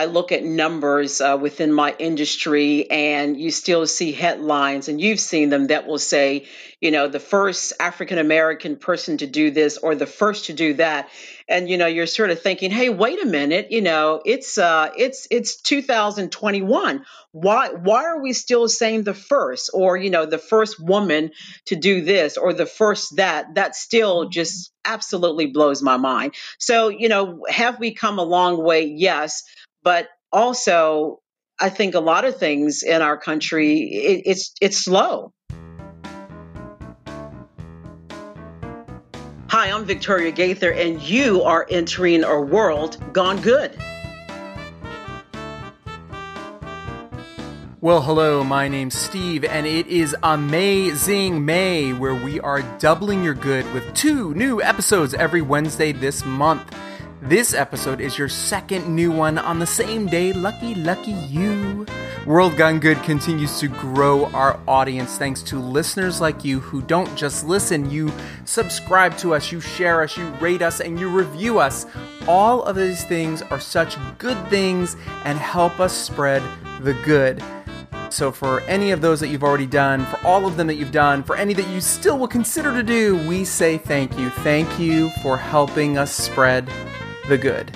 I look at numbers uh, within my industry, and you still see headlines, and you've seen them that will say, you know, the first African American person to do this or the first to do that. And you know, you're sort of thinking, hey, wait a minute, you know, it's uh it's it's 2021. Why why are we still saying the first or you know, the first woman to do this or the first that? That still just absolutely blows my mind. So, you know, have we come a long way? Yes, but also I think a lot of things in our country it, it's it's slow Hi, I'm Victoria Gaither, and you are entering a world gone good. Well, hello, my name's Steve, and it is Amazing May, where we are doubling your good with two new episodes every Wednesday this month. This episode is your second new one on the same day. Lucky, lucky you. World Gone Good continues to grow our audience thanks to listeners like you who don't just listen, you subscribe to us, you share us, you rate us, and you review us. All of these things are such good things and help us spread the good. So, for any of those that you've already done, for all of them that you've done, for any that you still will consider to do, we say thank you. Thank you for helping us spread the good.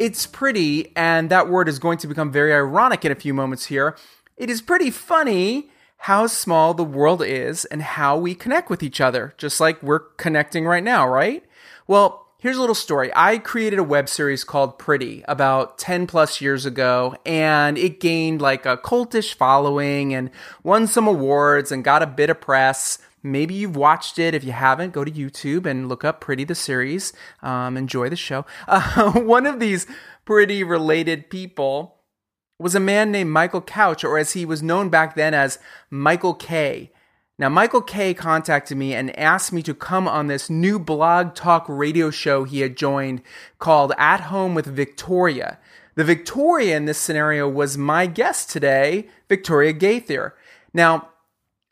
It's pretty, and that word is going to become very ironic in a few moments here. It is pretty funny how small the world is and how we connect with each other, just like we're connecting right now, right? Well, here's a little story. I created a web series called Pretty about 10 plus years ago, and it gained like a cultish following and won some awards and got a bit of press. Maybe you've watched it. If you haven't, go to YouTube and look up Pretty the series. Um, enjoy the show. Uh, one of these pretty related people was a man named Michael Couch, or as he was known back then as Michael K. Now, Michael K contacted me and asked me to come on this new blog talk radio show he had joined called At Home with Victoria. The Victoria in this scenario was my guest today, Victoria Gaither. Now,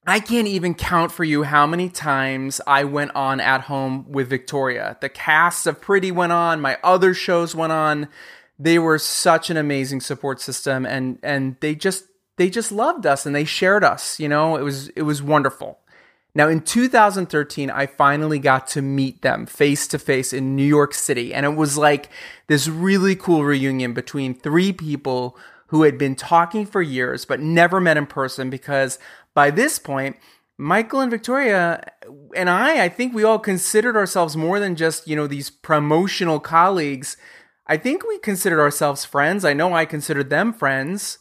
I can't even count for you how many times I went on at home with Victoria. The cast of Pretty went on, my other shows went on. They were such an amazing support system and and they just they just loved us and they shared us, you know? It was it was wonderful. Now in 2013 I finally got to meet them face to face in New York City and it was like this really cool reunion between three people who had been talking for years but never met in person because by this point, Michael and Victoria and I, I think we all considered ourselves more than just, you know, these promotional colleagues. I think we considered ourselves friends. I know I considered them friends.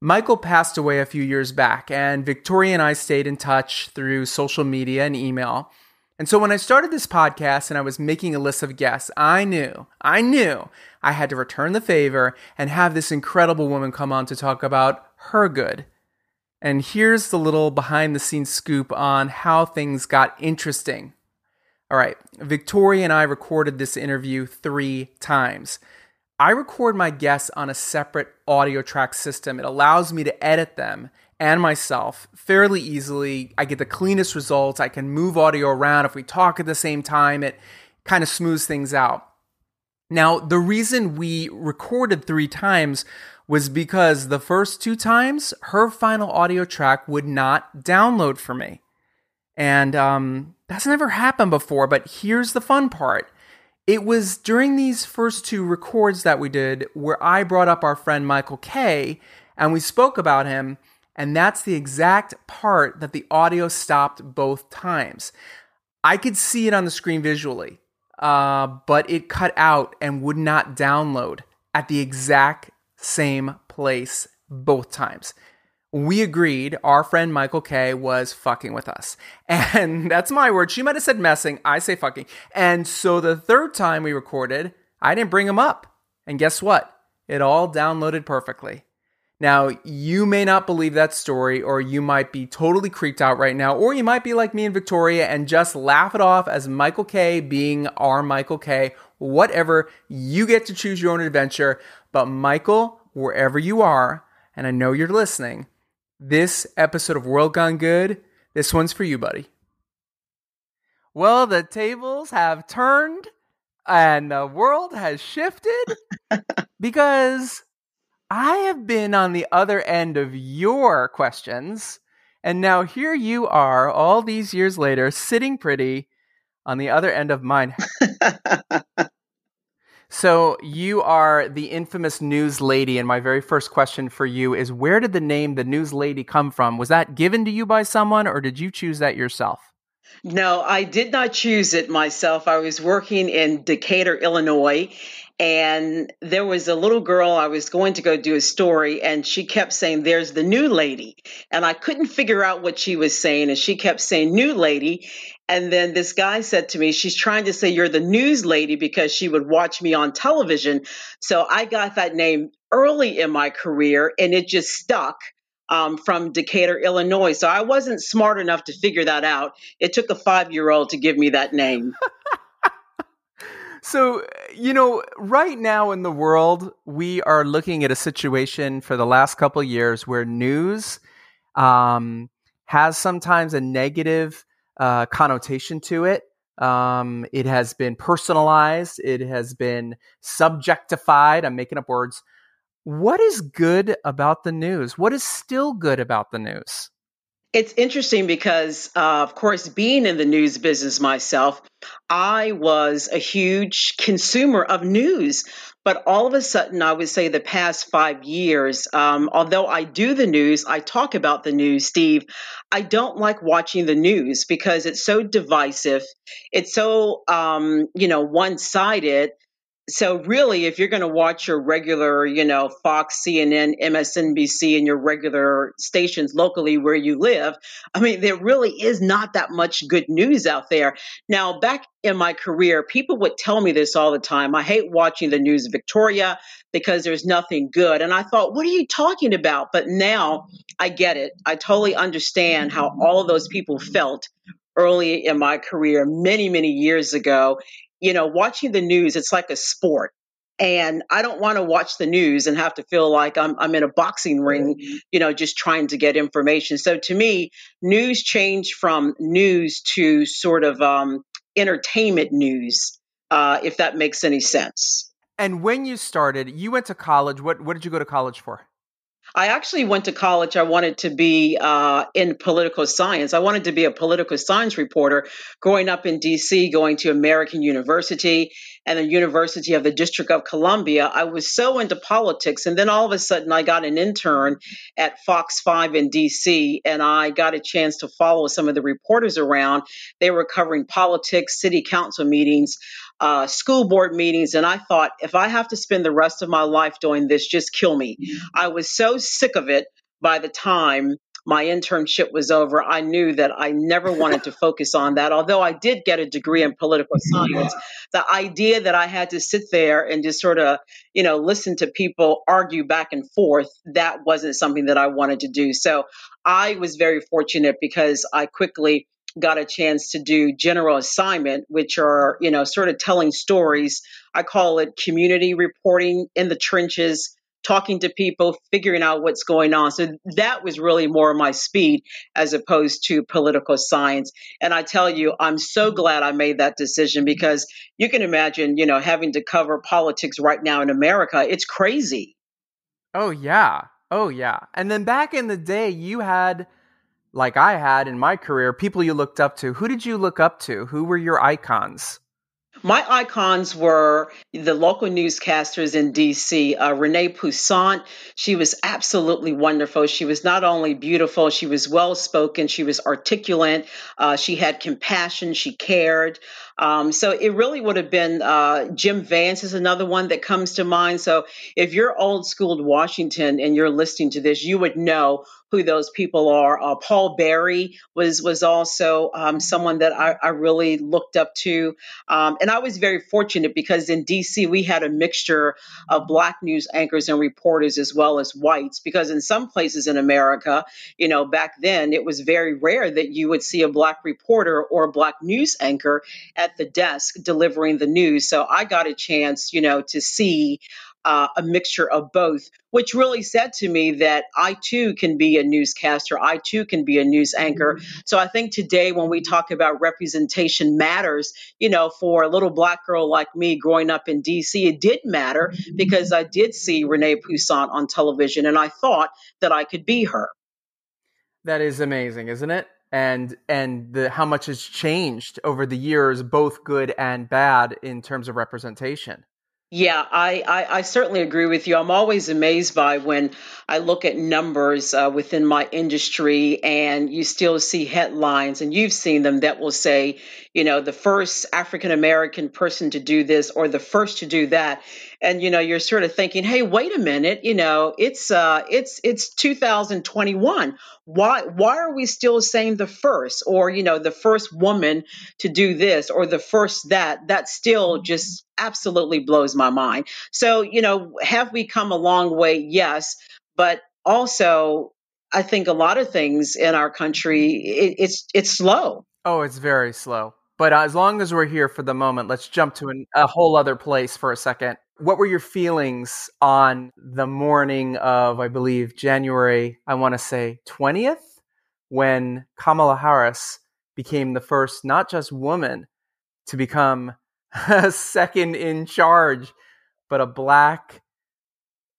Michael passed away a few years back, and Victoria and I stayed in touch through social media and email. And so when I started this podcast and I was making a list of guests, I knew, I knew I had to return the favor and have this incredible woman come on to talk about her good. And here's the little behind the scenes scoop on how things got interesting. All right, Victoria and I recorded this interview three times. I record my guests on a separate audio track system. It allows me to edit them and myself fairly easily. I get the cleanest results. I can move audio around. If we talk at the same time, it kind of smooths things out. Now, the reason we recorded three times was because the first two times her final audio track would not download for me. And um, that's never happened before, but here's the fun part. It was during these first two records that we did where I brought up our friend Michael K and we spoke about him, and that's the exact part that the audio stopped both times. I could see it on the screen visually, uh, but it cut out and would not download at the exact same place both times. We agreed our friend Michael K was fucking with us. And that's my word. She might have said messing. I say fucking. And so the third time we recorded, I didn't bring him up. And guess what? It all downloaded perfectly. Now, you may not believe that story, or you might be totally creeped out right now, or you might be like me and Victoria and just laugh it off as Michael K being our Michael K. Whatever, you get to choose your own adventure. But Michael, wherever you are, and I know you're listening, this episode of World Gone Good, this one's for you, buddy. Well, the tables have turned and the world has shifted. because I have been on the other end of your questions. And now here you are, all these years later, sitting pretty on the other end of mine. so you are the infamous news lady. And my very first question for you is where did the name the news lady come from? Was that given to you by someone or did you choose that yourself? No, I did not choose it myself. I was working in Decatur, Illinois, and there was a little girl I was going to go do a story and she kept saying there's the new lady and I couldn't figure out what she was saying and she kept saying new lady and then this guy said to me she's trying to say you're the news lady because she would watch me on television so I got that name early in my career and it just stuck um, from Decatur, Illinois. So I wasn't smart enough to figure that out. It took a five year old to give me that name. So, you know, right now in the world, we are looking at a situation for the last couple years where news um, has sometimes a negative uh, connotation to it. Um, it has been personalized, it has been subjectified. I'm making up words. What is good about the news? What is still good about the news? It's interesting because, uh, of course, being in the news business myself, I was a huge consumer of news. But all of a sudden, I would say the past five years, um, although I do the news, I talk about the news, Steve, I don't like watching the news because it's so divisive. It's so, um, you know, one sided so really if you're going to watch your regular you know fox cnn msnbc and your regular stations locally where you live i mean there really is not that much good news out there. Now back in my career people would tell me this all the time. I hate watching the news of victoria because there's nothing good. And i thought what are you talking about? But now i get it. I totally understand how all of those people felt early in my career many many years ago you know, watching the news, it's like a sport. And I don't want to watch the news and have to feel like I'm, I'm in a boxing ring, you know, just trying to get information. So to me, news changed from news to sort of um, entertainment news, uh, if that makes any sense. And when you started, you went to college. What, what did you go to college for? I actually went to college. I wanted to be uh, in political science. I wanted to be a political science reporter. Growing up in DC, going to American University and the University of the District of Columbia, I was so into politics. And then all of a sudden, I got an intern at Fox 5 in DC, and I got a chance to follow some of the reporters around. They were covering politics, city council meetings uh, school board meetings, and I thought, if I have to spend the rest of my life doing this, just kill me. I was so sick of it by the time my internship was over, I knew that I never wanted to focus on that. Although I did get a degree in political science, the idea that I had to sit there and just sort of, you know, listen to people argue back and forth, that wasn't something that I wanted to do. So I was very fortunate because I quickly got a chance to do general assignment, which are, you know, sort of telling stories. I call it community reporting in the trenches, talking to people, figuring out what's going on. So that was really more my speed as opposed to political science. And I tell you, I'm so mm-hmm. glad I made that decision because you can imagine, you know, having to cover politics right now in America. It's crazy. Oh, yeah. Oh, yeah. And then back in the day, you had like I had in my career, people you looked up to. Who did you look up to? Who were your icons? My icons were the local newscasters in DC. Uh, Renee Poussaint, she was absolutely wonderful. She was not only beautiful, she was well spoken, she was articulate, uh, she had compassion, she cared. Um, so it really would have been uh, Jim Vance is another one that comes to mind. So if you're old school Washington and you're listening to this, you would know who those people are. Uh, Paul Berry was was also um, someone that I, I, really looked up to, um, and I was very fortunate because in DC we had a mixture of black news anchors and reporters as well as whites. Because in some places in America, you know, back then it was very rare that you would see a black reporter or a black news anchor at the desk delivering the news. So I got a chance, you know, to see uh, a mixture of both, which really said to me that I too can be a newscaster. I too can be a news anchor. So I think today, when we talk about representation matters, you know, for a little black girl like me growing up in DC, it did matter because I did see Renee Poussaint on television and I thought that I could be her. That is amazing, isn't it? And and the how much has changed over the years, both good and bad, in terms of representation. Yeah, I, I, I, certainly agree with you. I'm always amazed by when I look at numbers uh, within my industry and you still see headlines, and you've seen them that will say, you know, the first African American person to do this or the first to do that. And you know, you're sort of thinking, hey, wait a minute, you know, it's uh it's it's 2021. Why why are we still saying the first or you know, the first woman to do this or the first that? That still mm-hmm. just absolutely blows my mind. So, you know, have we come a long way? Yes, but also I think a lot of things in our country it, it's it's slow. Oh, it's very slow. But as long as we're here for the moment, let's jump to an, a whole other place for a second. What were your feelings on the morning of, I believe, January, I want to say 20th, when Kamala Harris became the first, not just woman, to become second in charge, but a black,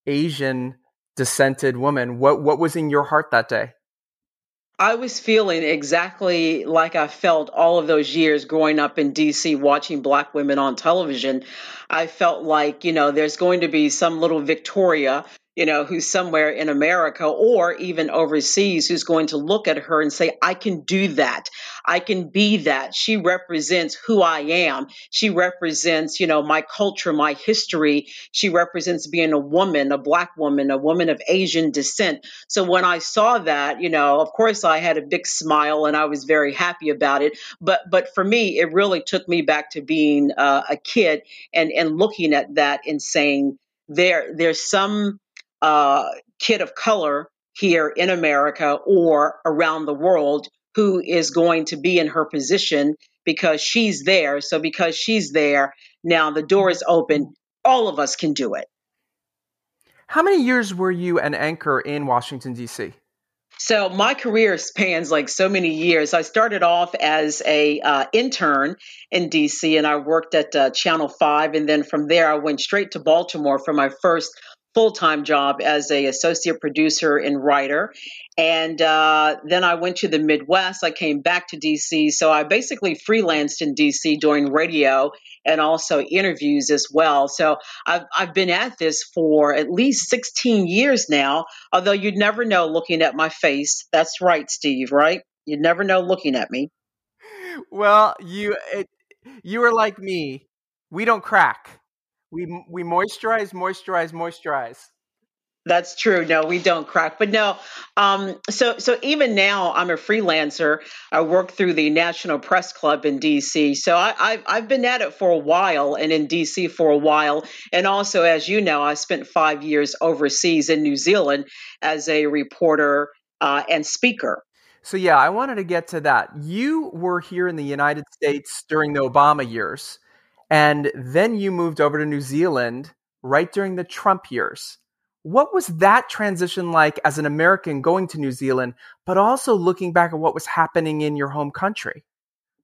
Asian dissented woman. What, what was in your heart that day? I was feeling exactly like I felt all of those years growing up in DC watching black women on television. I felt like, you know, there's going to be some little Victoria you know, who's somewhere in America or even overseas who's going to look at her and say, I can do that. I can be that. She represents who I am. She represents, you know, my culture, my history. She represents being a woman, a black woman, a woman of Asian descent. So when I saw that, you know, of course I had a big smile and I was very happy about it. But but for me, it really took me back to being uh, a kid and and looking at that and saying, there there's some uh, kid of color here in America or around the world who is going to be in her position because she's there. So, because she's there, now the door is open. All of us can do it. How many years were you an anchor in Washington, D.C.? So my career spans like so many years. I started off as a uh, intern in DC, and I worked at uh, Channel Five, and then from there I went straight to Baltimore for my first full-time job as a associate producer and writer. And uh, then i went to the midwest. I came back to dc so i basically freelanced in dc doing radio and also interviews as well. So i've, I've been at this for at least 16 years now although you'd never know looking at my face. That's right steve right? You'd never know looking at me. Well you it, you are like me. We don't crack we we moisturize, moisturize, moisturize. That's true. No, we don't crack. But no, um, so so even now, I'm a freelancer. I work through the National Press Club in DC. So I, I've I've been at it for a while, and in DC for a while. And also, as you know, I spent five years overseas in New Zealand as a reporter uh, and speaker. So yeah, I wanted to get to that. You were here in the United States during the Obama years. And then you moved over to New Zealand right during the Trump years. What was that transition like as an American going to New Zealand, but also looking back at what was happening in your home country?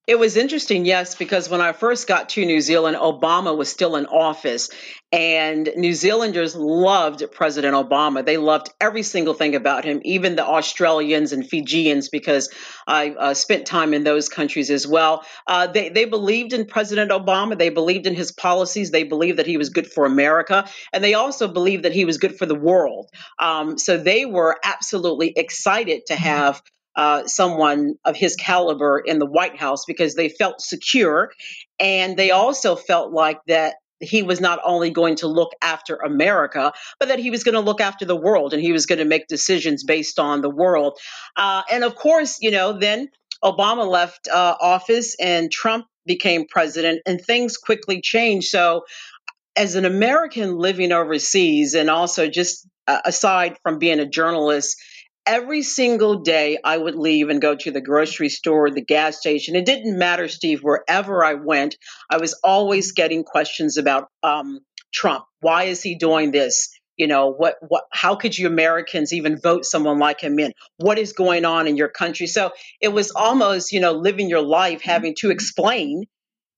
It was interesting, yes, because when I first got to New Zealand, Obama was still in office, and New Zealanders loved President Obama. They loved every single thing about him, even the Australians and Fijians, because I uh, spent time in those countries as well. Uh, they, they believed in President Obama. They believed in his policies. They believed that he was good for America, and they also believed that he was good for the world. Um, so they were absolutely excited to have uh, someone of his caliber in the White House because they felt secure. And they also felt like that he was not only going to look after America, but that he was going to look after the world and he was going to make decisions based on the world. Uh, and of course, you know, then Obama left uh, office and Trump became president, and things quickly changed. So, as an American living overseas, and also just uh, aside from being a journalist every single day I would leave and go to the grocery store, the gas station. It didn't matter, Steve, wherever I went, I was always getting questions about um, Trump? Why is he doing this? You know, what, what, how could you Americans even vote someone like him in? What is going on in your country? So it was almost, you know, living your life having to explain.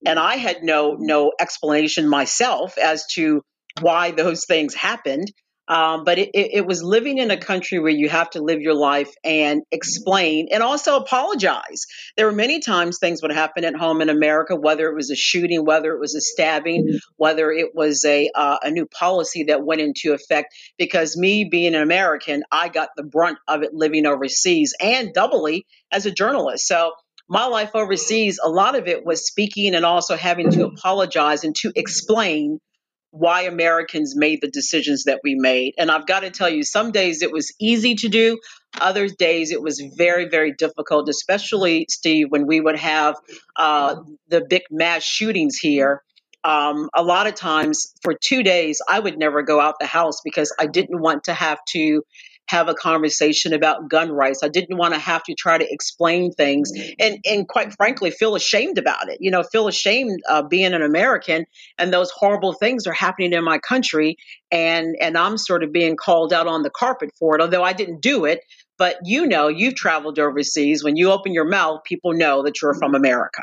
And I had no, no explanation myself as to why those things happened. Um, but it, it, was living in a country where you have to live your life and explain and also apologize. There were many times things would happen at home in America, whether it was a shooting, whether it was a stabbing, whether it was a uh, a new policy that went into effect. Because me being an American, I got the brunt of it living overseas and doubly as a journalist. So my life overseas, a lot of it was speaking and also having to apologize and to explain why Americans made the decisions that we made. And I've got to tell you, some days it was easy to do, other days it was very, very difficult, especially, Steve, when we would have uh, the big mass shootings here. Um, a lot of times for two days, I would never go out the house because I didn't want to have to have a conversation about gun rights. I didn't want to have to try to explain things and, and quite frankly, feel ashamed about it. You know, feel ashamed uh, being an American and those horrible things are happening in my country. And, and I'm sort of being called out on the carpet for it, although I didn't do it. But you know, you've traveled overseas. When you open your mouth, people know that you're from America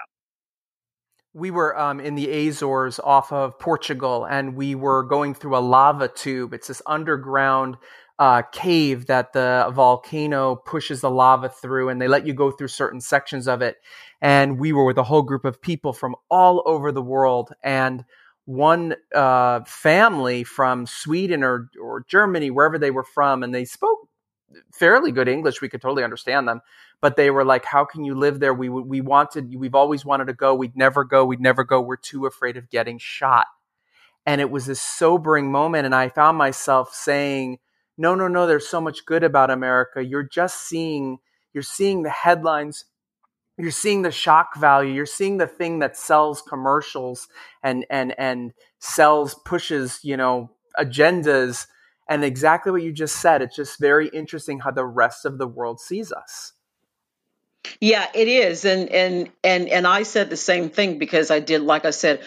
we were um, in the Azores off of Portugal, and we were going through a lava tube. It's this underground uh, cave that the volcano pushes the lava through, and they let you go through certain sections of it. And we were with a whole group of people from all over the world, and one uh, family from Sweden or or Germany, wherever they were from, and they spoke fairly good English. We could totally understand them, but they were like, "How can you live there? We we wanted, we've always wanted to go. We'd never go. We'd never go. We're too afraid of getting shot." And it was this sobering moment, and I found myself saying no, no, no, there's so much good about America. You're just seeing, you're seeing the headlines. You're seeing the shock value. You're seeing the thing that sells commercials and, and, and sells, pushes, you know, agendas. And exactly what you just said. It's just very interesting how the rest of the world sees us. Yeah, it is. And, and, and, and I said the same thing because I did, like I said,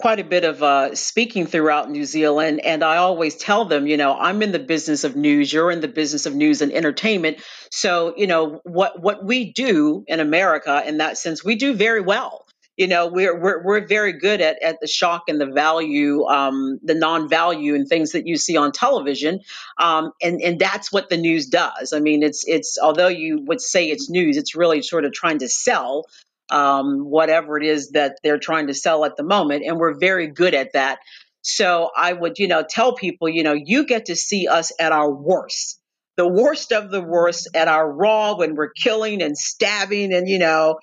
quite a bit of uh, speaking throughout New Zealand, and I always tell them, you know, I'm in the business of news. You're in the business of news and entertainment. So, you know, what what we do in America, in that sense, we do very well. You know, we're we're we're very good at at the shock and the value, um, the non-value, and things that you see on television, um, and and that's what the news does. I mean, it's it's although you would say it's news, it's really sort of trying to sell um, whatever it is that they're trying to sell at the moment. And we're very good at that. So I would, you know, tell people, you know, you get to see us at our worst, the worst of the worst at our raw when we're killing and stabbing and, you know,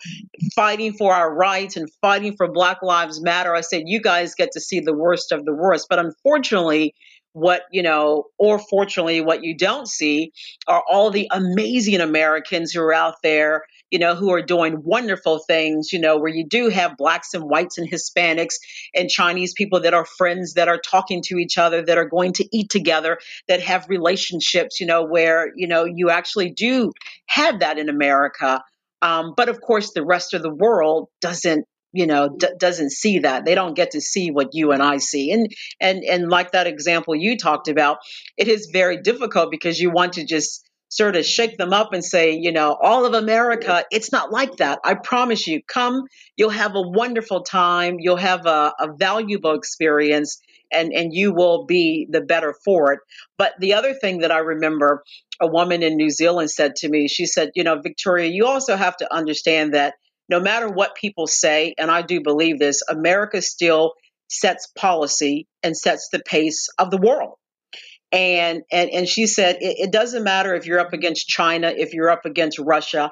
fighting for our rights and fighting for Black Lives Matter. I said, you guys get to see the worst of the worst. But unfortunately, what you know or fortunately what you don't see are all the amazing americans who are out there you know, who are doing wonderful things, you know, where you do have blacks and whites and Hispanics and Chinese people that are friends that are talking to each other, that are going to eat together, that have relationships, you know, where, you know, you actually do have that in America. Um, but of course, the rest of the world doesn't you know d- doesn't see that they don't get to see what you and i see and and and like that example you talked about it is very difficult because you want to just sort of shake them up and say, you know, all of America, it's not like that. I promise you, come, you'll have a wonderful time, you'll have a, a valuable experience, and, and you will be the better for it. But the other thing that I remember a woman in New Zealand said to me, she said, you know, Victoria, you also have to understand that no matter what people say, and I do believe this, America still sets policy and sets the pace of the world and and and she said it, it, doesn't matter if you're up against China, if you're up against Russia.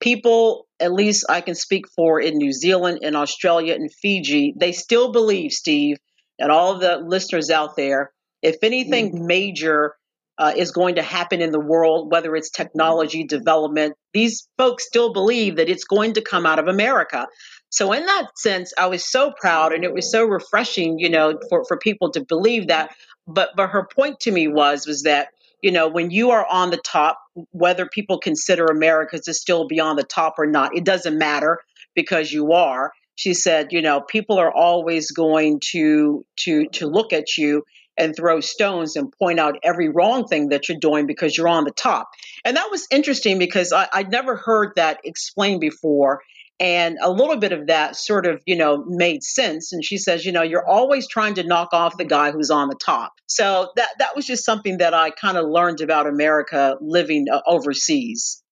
People, at least I can speak for in New Zealand, in Australia, and Fiji, they still believe, Steve, and all the listeners out there, if anything mm-hmm. major uh, is going to happen in the world, whether it's technology development, these folks still believe that it's going to come out of America. So in that sense, I was so proud and it was so refreshing, you know, for, for people to believe that. But but her point to me was was that, you know, when you are on the top, whether people consider America to still be on the top or not, it doesn't matter because you are. she said, you know, people are always going to to to look at you and throw stones and point out every wrong thing that you're doing because you're on the top. And that was interesting because I, I'd never heard that explained before. And a little bit of that sort of, you know, made sense. And she says, you know, you're always trying to knock off the guy who's on the top. So that that was just something that I kind of learned about America living uh, overseas.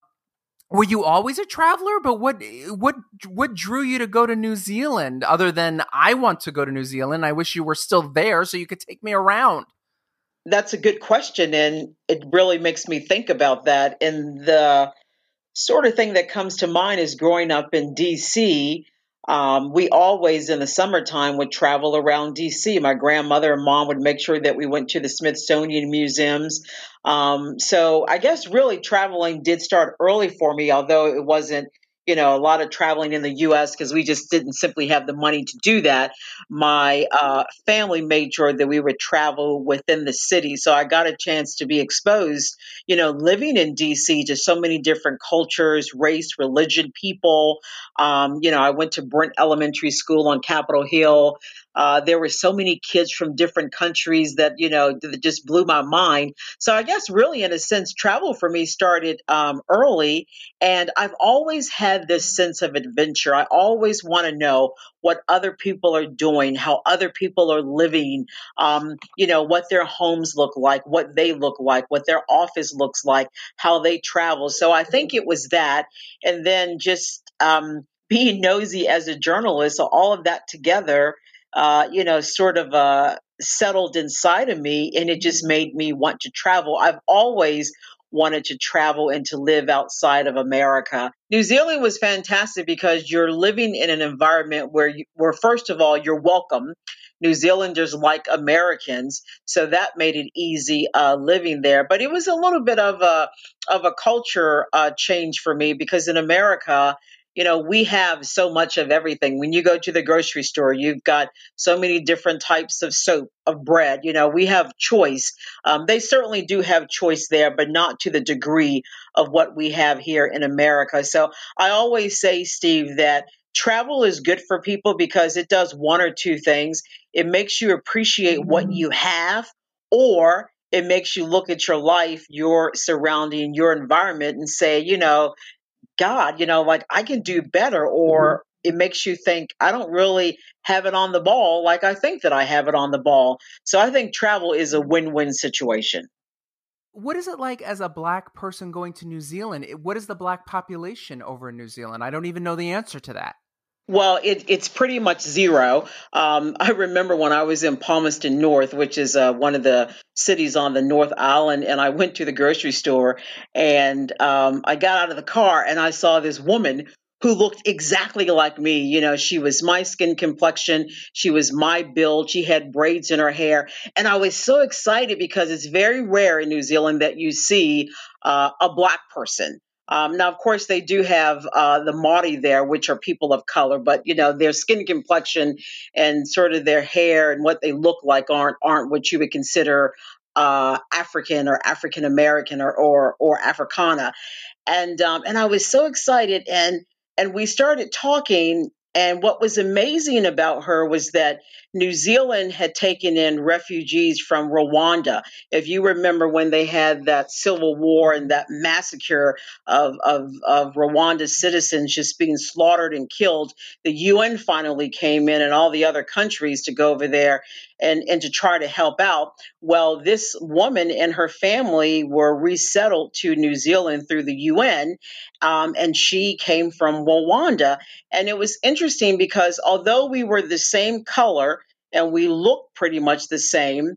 Were you always a traveler? But what what what drew you to go to New Zealand other than I want to go to New Zealand? I wish you were still there so you could take me around. That's a good question and it really makes me think about that. And the sort of thing that comes to mind is growing up in DC. Um, we always in the summertime would travel around DC. My grandmother and mom would make sure that we went to the Smithsonian museums. Um, so I guess really traveling did start early for me, although it wasn't you know, a lot of traveling in the U.S. because we just didn't simply have the money to do that. My uh, family made sure that we would travel within the city, so I got a chance to be exposed. You know, living in D.C. to so many different cultures, race, religion, people. Um, you know, I went to Brent Elementary School on Capitol Hill. Uh, there were so many kids from different countries that you know that just blew my mind. So I guess really, in a sense, travel for me started um, early, and I've always had this sense of adventure. I always want to know what other people are doing, how other people are living, um, you know, what their homes look like, what they look like, what their office looks like, how they travel. So I think it was that, and then just um, being nosy as a journalist, so all of that together uh, you know, sort of uh, settled inside of me, and it just made me want to travel. I've always wanted to travel and to live outside of America. New Zealand was fantastic because you're living in an environment where you, where first of all you're welcome. New Zealanders like Americans, so that made it easy uh, living there. But it was a little bit of a of a culture uh, change for me because in America you know, we have so much of everything. When you go to the grocery store, you've got so many different types of soap, of bread. You know, we have choice. Um, they certainly do have choice there, but not to the degree of what we have here in America. So I always say, Steve, that travel is good for people because it does one or two things. It makes you appreciate what you have, or it makes you look at your life, your surrounding, your environment, and say, you know, God, you know, like I can do better, or mm-hmm. it makes you think I don't really have it on the ball like I think that I have it on the ball. So I think travel is a win win situation. What is it like as a black person going to New Zealand? What is the black population over in New Zealand? I don't even know the answer to that. Well, it, it's pretty much zero. Um, I remember when I was in Palmerston North, which is uh, one of the cities on the North Island, and I went to the grocery store and um, I got out of the car and I saw this woman who looked exactly like me. You know, she was my skin complexion, she was my build, she had braids in her hair. And I was so excited because it's very rare in New Zealand that you see uh, a black person. Um, now, of course, they do have uh, the Maori there, which are people of color, but you know their skin complexion and sort of their hair and what they look like aren't aren't what you would consider uh, African or African American or, or or Africana. And um, and I was so excited, and and we started talking, and what was amazing about her was that New Zealand had taken in refugees from Rwanda. If you remember when they had that civil war and that massacre of, of, of Rwanda citizens just being slaughtered and killed, the UN finally came in and all the other countries to go over there and, and to try to help out. Well, this woman and her family were resettled to New Zealand through the UN, um, and she came from Rwanda. And it was interesting because although we were the same color and we look pretty much the same,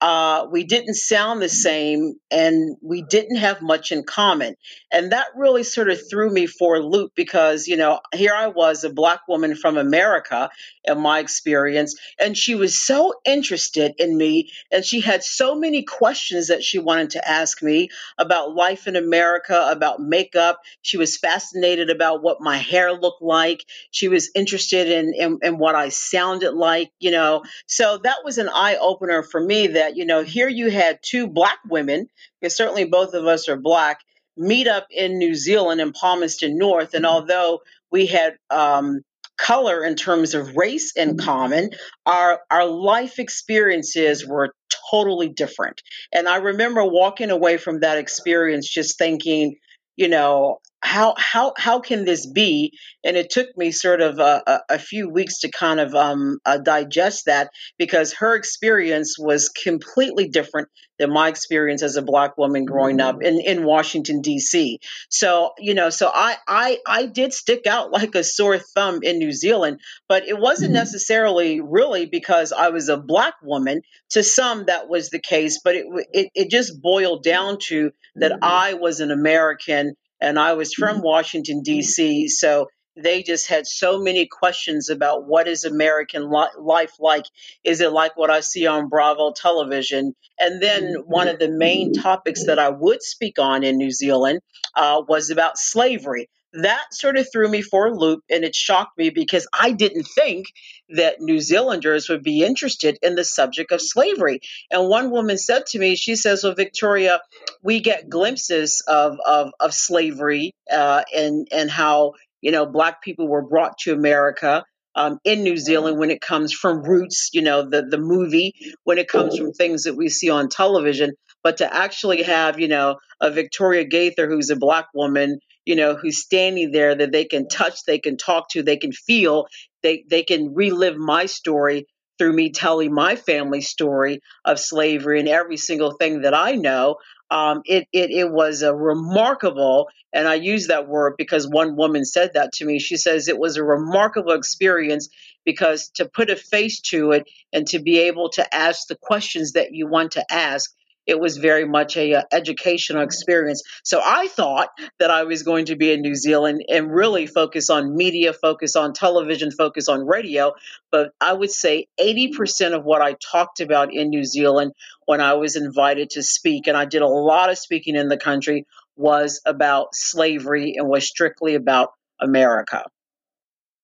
uh, we didn't sound the same and we didn't have much in common. And that really sort of threw me for a loop because, you know, here I was, a black woman from America, in my experience, and she was so interested in me and she had so many questions that she wanted to ask me about life in America, about makeup. She was fascinated about what my hair looked like. She was interested in, in, in what I sounded like, you know. So that was an eye opener for me that that, you know, here you had two black women, because certainly both of us are black, meet up in New Zealand in Palmerston North. And mm-hmm. although we had um, color in terms of race in common, our our life experiences were totally different. And I remember walking away from that experience just thinking, you know, how how how can this be? And it took me sort of a, a, a few weeks to kind of um, uh, digest that because her experience was completely different than my experience as a black woman growing up in, in Washington D.C. So you know, so I I I did stick out like a sore thumb in New Zealand, but it wasn't necessarily really because I was a black woman. To some, that was the case, but it it, it just boiled down to that I was an American and I was from mm-hmm. Washington D.C. So they just had so many questions about what is American li- life like? Is it like what I see on Bravo television? And then mm-hmm. one of the main topics that I would speak on in New Zealand uh, was about slavery that sort of threw me for a loop and it shocked me because I didn't think that New Zealanders would be interested in the subject of slavery. And one woman said to me, she says, Well, Victoria, we get glimpses of, of, of slavery uh, and, and how, you know, Black people were brought to America. Um, in New Zealand, when it comes from roots, you know, the the movie, when it comes from things that we see on television, but to actually have, you know, a Victoria Gaither who's a black woman you know, who's standing there that they can touch, they can talk to, they can feel, they they can relive my story through me telling my family story of slavery and every single thing that I know. Um, it, it it was a remarkable, and I use that word because one woman said that to me. She says it was a remarkable experience because to put a face to it and to be able to ask the questions that you want to ask it was very much a, uh, educational experience. So I thought that I was going to be in New Zealand and really focus on media, focus on television, focus on radio. But I would say 80% of what I talked about in New Zealand when I was invited to speak, and I did a lot of speaking in the country, was about slavery and was strictly about America.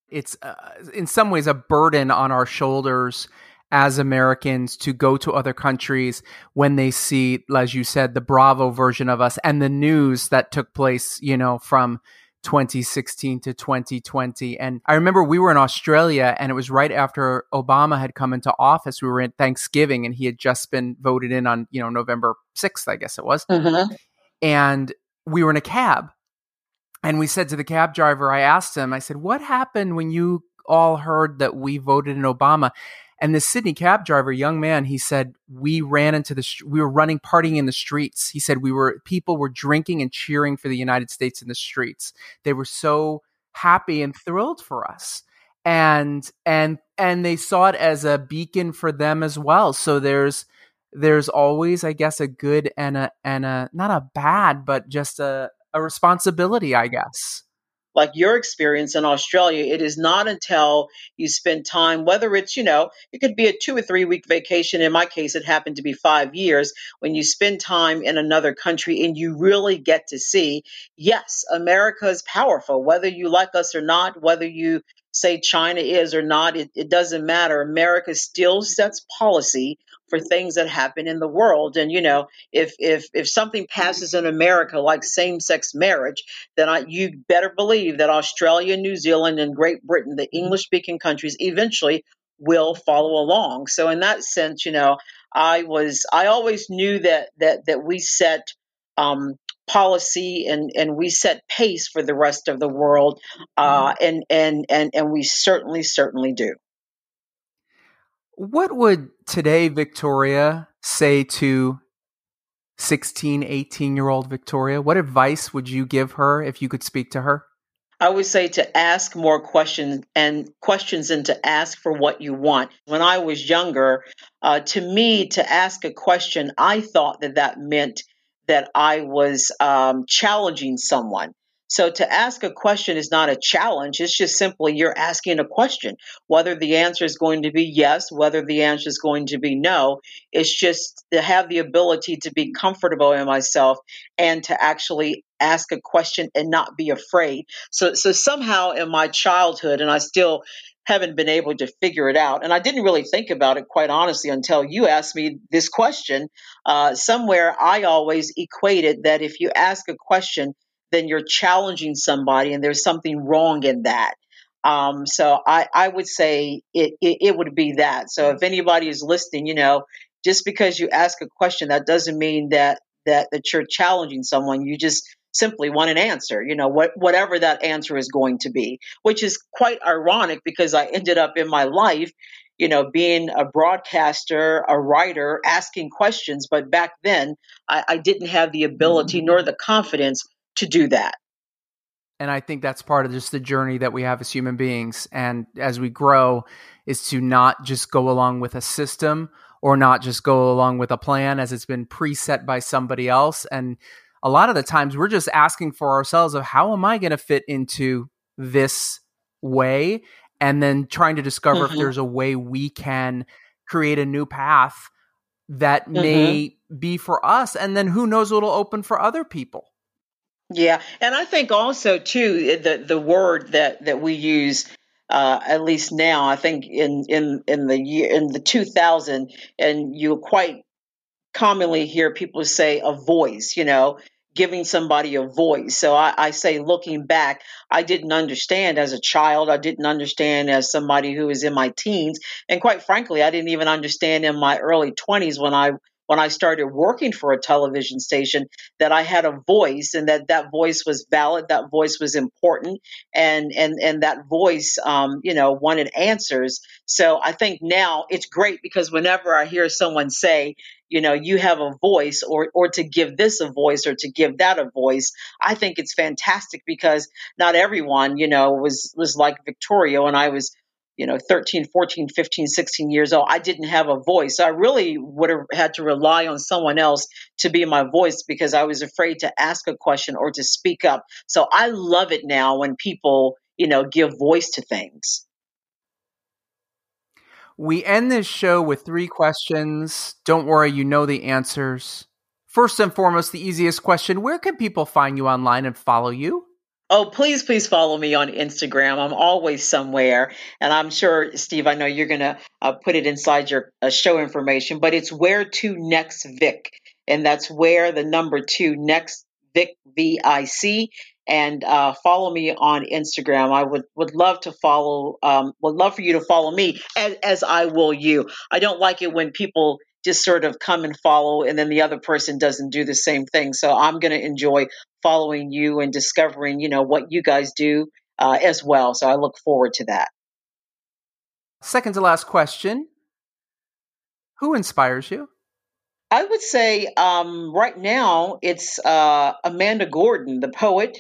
It's uh, in some ways a burden on our shoulders as Americans to go to other countries when they see, as you said, the Bravo version of us and the news that took place, you know, from 2016 to 2020. And I remember we were in Australia and it was right after Obama had come into office. We were in Thanksgiving and he had just been voted in on, you know, November 6th, I guess it was. Mm-hmm. And we were in a cab. And we said to the cab driver, I asked him, I said, what happened when you all heard that we voted in Obama? And the Sydney cab driver, young man, he said, we ran into the, we were running, partying in the streets. He said, we were, people were drinking and cheering for the United States in the streets. They were so happy and thrilled for us. And, and, and they saw it as a beacon for them as well. So there's, there's always, I guess, a good and a, and a, not a bad, but just a, a responsibility, I guess like your experience in Australia, it is not until you spend time, whether it's, you know, it could be a two or three week vacation. In my case, it happened to be five years when you spend time in another country and you really get to see, yes, America is powerful, whether you like us or not, whether you say China is or not, it, it doesn't matter. America still sets policy for things that happen in the world. And you know, if if if something passes in America like same-sex marriage, then I, you better believe that Australia, New Zealand, and Great Britain, the English-speaking countries, eventually will follow along. So in that sense, you know, I was I always knew that that that we set um, policy and and we set pace for the rest of the world, uh, and and and and we certainly certainly do. What would today Victoria say to 16, 18 year old Victoria? What advice would you give her if you could speak to her? I would say to ask more questions and questions and to ask for what you want. When I was younger, uh, to me, to ask a question, I thought that that meant that I was um, challenging someone. So to ask a question is not a challenge. It's just simply you're asking a question. Whether the answer is going to be yes, whether the answer is going to be no, it's just to have the ability to be comfortable in myself and to actually ask a question and not be afraid. So so somehow in my childhood and I still haven't been able to figure it out. And I didn't really think about it, quite honestly, until you asked me this question. Uh, somewhere I always equated that if you ask a question, then you're challenging somebody and there's something wrong in that. Um, so I, I would say it, it, it would be that. So if anybody is listening, you know, just because you ask a question, that doesn't mean that that that you're challenging someone. You just simply want an answer, you know, what whatever that answer is going to be, which is quite ironic because I ended up in my life, you know, being a broadcaster, a writer, asking questions, but back then I, I didn't have the ability nor the confidence to do that. And I think that's part of just the journey that we have as human beings. And as we grow, is to not just go along with a system or not just go along with a plan as it's been preset by somebody else. And a lot of the times we're just asking for ourselves of how am I going to fit into this way? And then trying to discover mm-hmm. if there's a way we can create a new path that mm-hmm. may be for us. And then who knows what'll open for other people. Yeah, and I think also too the the word that that we use uh, at least now I think in in in the year in the 2000 and you quite commonly hear people say a voice, you know, giving somebody a voice. So I, I, say, looking back, I didn't understand as a child. I didn't understand as somebody who was in my teens. And quite frankly, I didn't even understand in my early 20s when I when I started working for a television station that I had a voice and that that voice was valid, that voice was important, and and and that voice, um, you know, wanted answers. So I think now it's great because whenever I hear someone say, you know, you have a voice, or or to give this a voice, or to give that a voice, I think it's fantastic because not everyone, you know, was was like Victoria when I was you know 13 14 15 16 years old i didn't have a voice. I really would have had to rely on someone else to be my voice because i was afraid to ask a question or to speak up. So i love it now when people you know give voice to things. We end this show with three questions. Don't worry you know the answers. First and foremost the easiest question where can people find you online and follow you Oh, please, please follow me on Instagram. I'm always somewhere. And I'm sure, Steve, I know you're going to uh, put it inside your uh, show information, but it's where to next Vic. And that's where the number two next Vic, V I C. And uh, follow me on Instagram. I would, would love to follow, um, would love for you to follow me as, as I will you. I don't like it when people just sort of come and follow and then the other person doesn't do the same thing. So i'm going to enjoy following you and discovering you know what you guys do uh, as well. So i look forward to that. Second to last question. Who inspires you? I would say um, right now it's uh, Amanda Gorman the poet.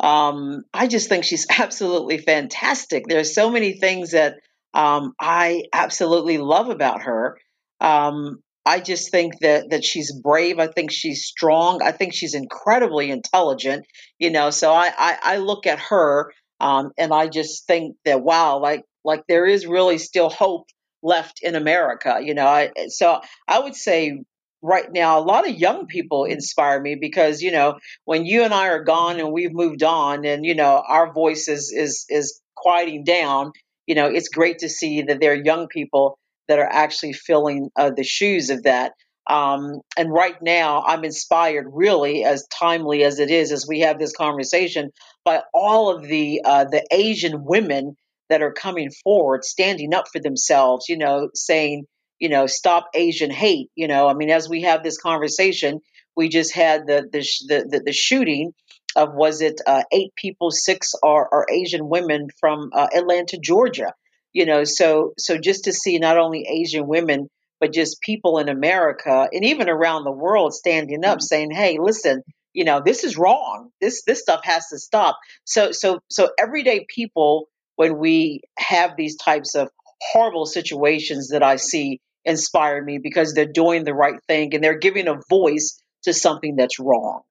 Um, i just think she's absolutely fantastic. There's so many things that um, i absolutely love about her um, I just think that that she's brave. I think she's strong. I think she's incredibly intelligent. You know, so I I, I look at her um, and I just think that wow, like like there is really still hope left in America. You know, I, so I would say right now a lot of young people inspire me because you know when you and I are gone and we've moved on and you know our voice is is is quieting down. You know, it's great to see that there are young people that are actually filling uh, the shoes of that. Um, and right now, I'm inspired, really, as timely as it is, as we have this conversation, by all of the uh, the Asian women that are coming forward, standing up for themselves. You know, saying, you know, stop Asian hate. You know, I mean, as we have this conversation, we just had the the the, the shooting of was it uh, eight people, six are, are Asian women from uh, Atlanta, Georgia you know so so just to see not only asian women but just people in america and even around the world standing up mm-hmm. saying hey listen you know this is wrong. This this stuff has to stop. So so so everyday people when we have these types of horrible situations that i see inspire me because they're doing the right thing and they're giving a voice to something that's wrong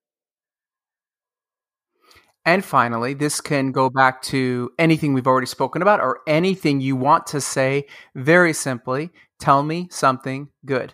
and finally, this can go back to anything we've already spoken about or anything you want to say. Very simply, tell me something good.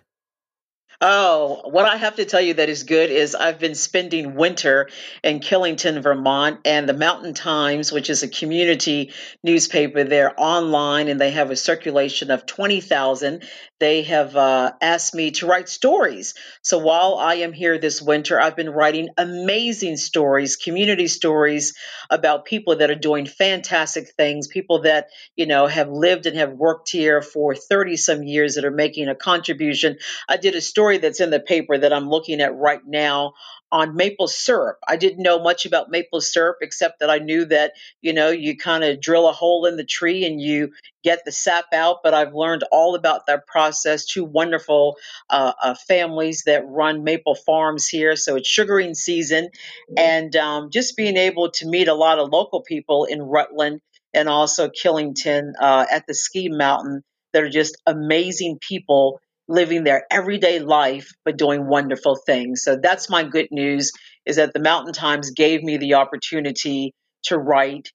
Oh, what I have to tell you that is good is I've been spending winter in Killington, Vermont, and the Mountain Times, which is a community newspaper, they're online and they have a circulation of 20,000. They have uh, asked me to write stories. So while I am here this winter, I've been writing amazing stories, community stories about people that are doing fantastic things, people that, you know, have lived and have worked here for 30 some years that are making a contribution. I did a story story that's in the paper that I'm looking at right now on maple syrup. I didn't know much about maple syrup except that I knew that, you know, you kind of drill a hole in the tree and you get the sap out. But I've learned all about that process. Two wonderful uh, uh, families that run maple farms here. So it's sugaring season. And um, just being able to meet a lot of local people in Rutland and also Killington uh, at the ski mountain that are just amazing people living their everyday life but doing wonderful things. So that's my good news is that the Mountain Times gave me the opportunity to write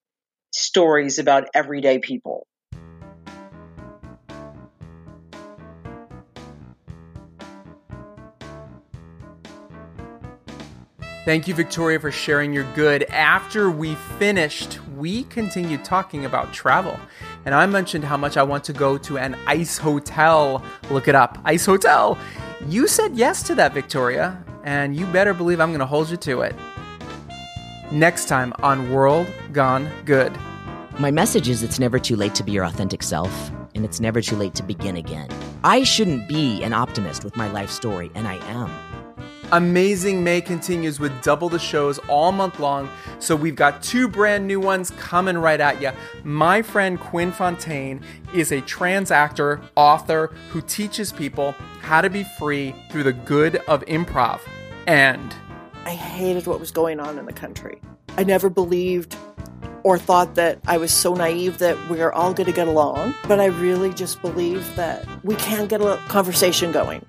stories about everyday people. Thank you, Victoria, for sharing your good. After we finished, we continued talking about travel. And I mentioned how much I want to go to an ice hotel. Look it up, ice hotel. You said yes to that, Victoria, and you better believe I'm going to hold you to it. Next time on World Gone Good. My message is it's never too late to be your authentic self, and it's never too late to begin again. I shouldn't be an optimist with my life story, and I am. Amazing May continues with double the shows all month long, so we've got two brand new ones coming right at you. My friend Quinn Fontaine is a trans actor, author who teaches people how to be free through the good of improv. And I hated what was going on in the country. I never believed or thought that I was so naive that we are all going to get along, but I really just believe that we can get a conversation going.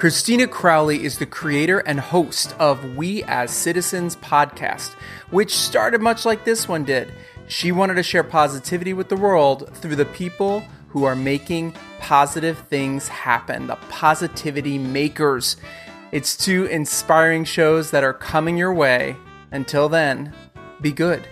Christina Crowley is the creator and host of We as Citizens podcast, which started much like this one did. She wanted to share positivity with the world through the people who are making positive things happen, the positivity makers. It's two inspiring shows that are coming your way. Until then, be good.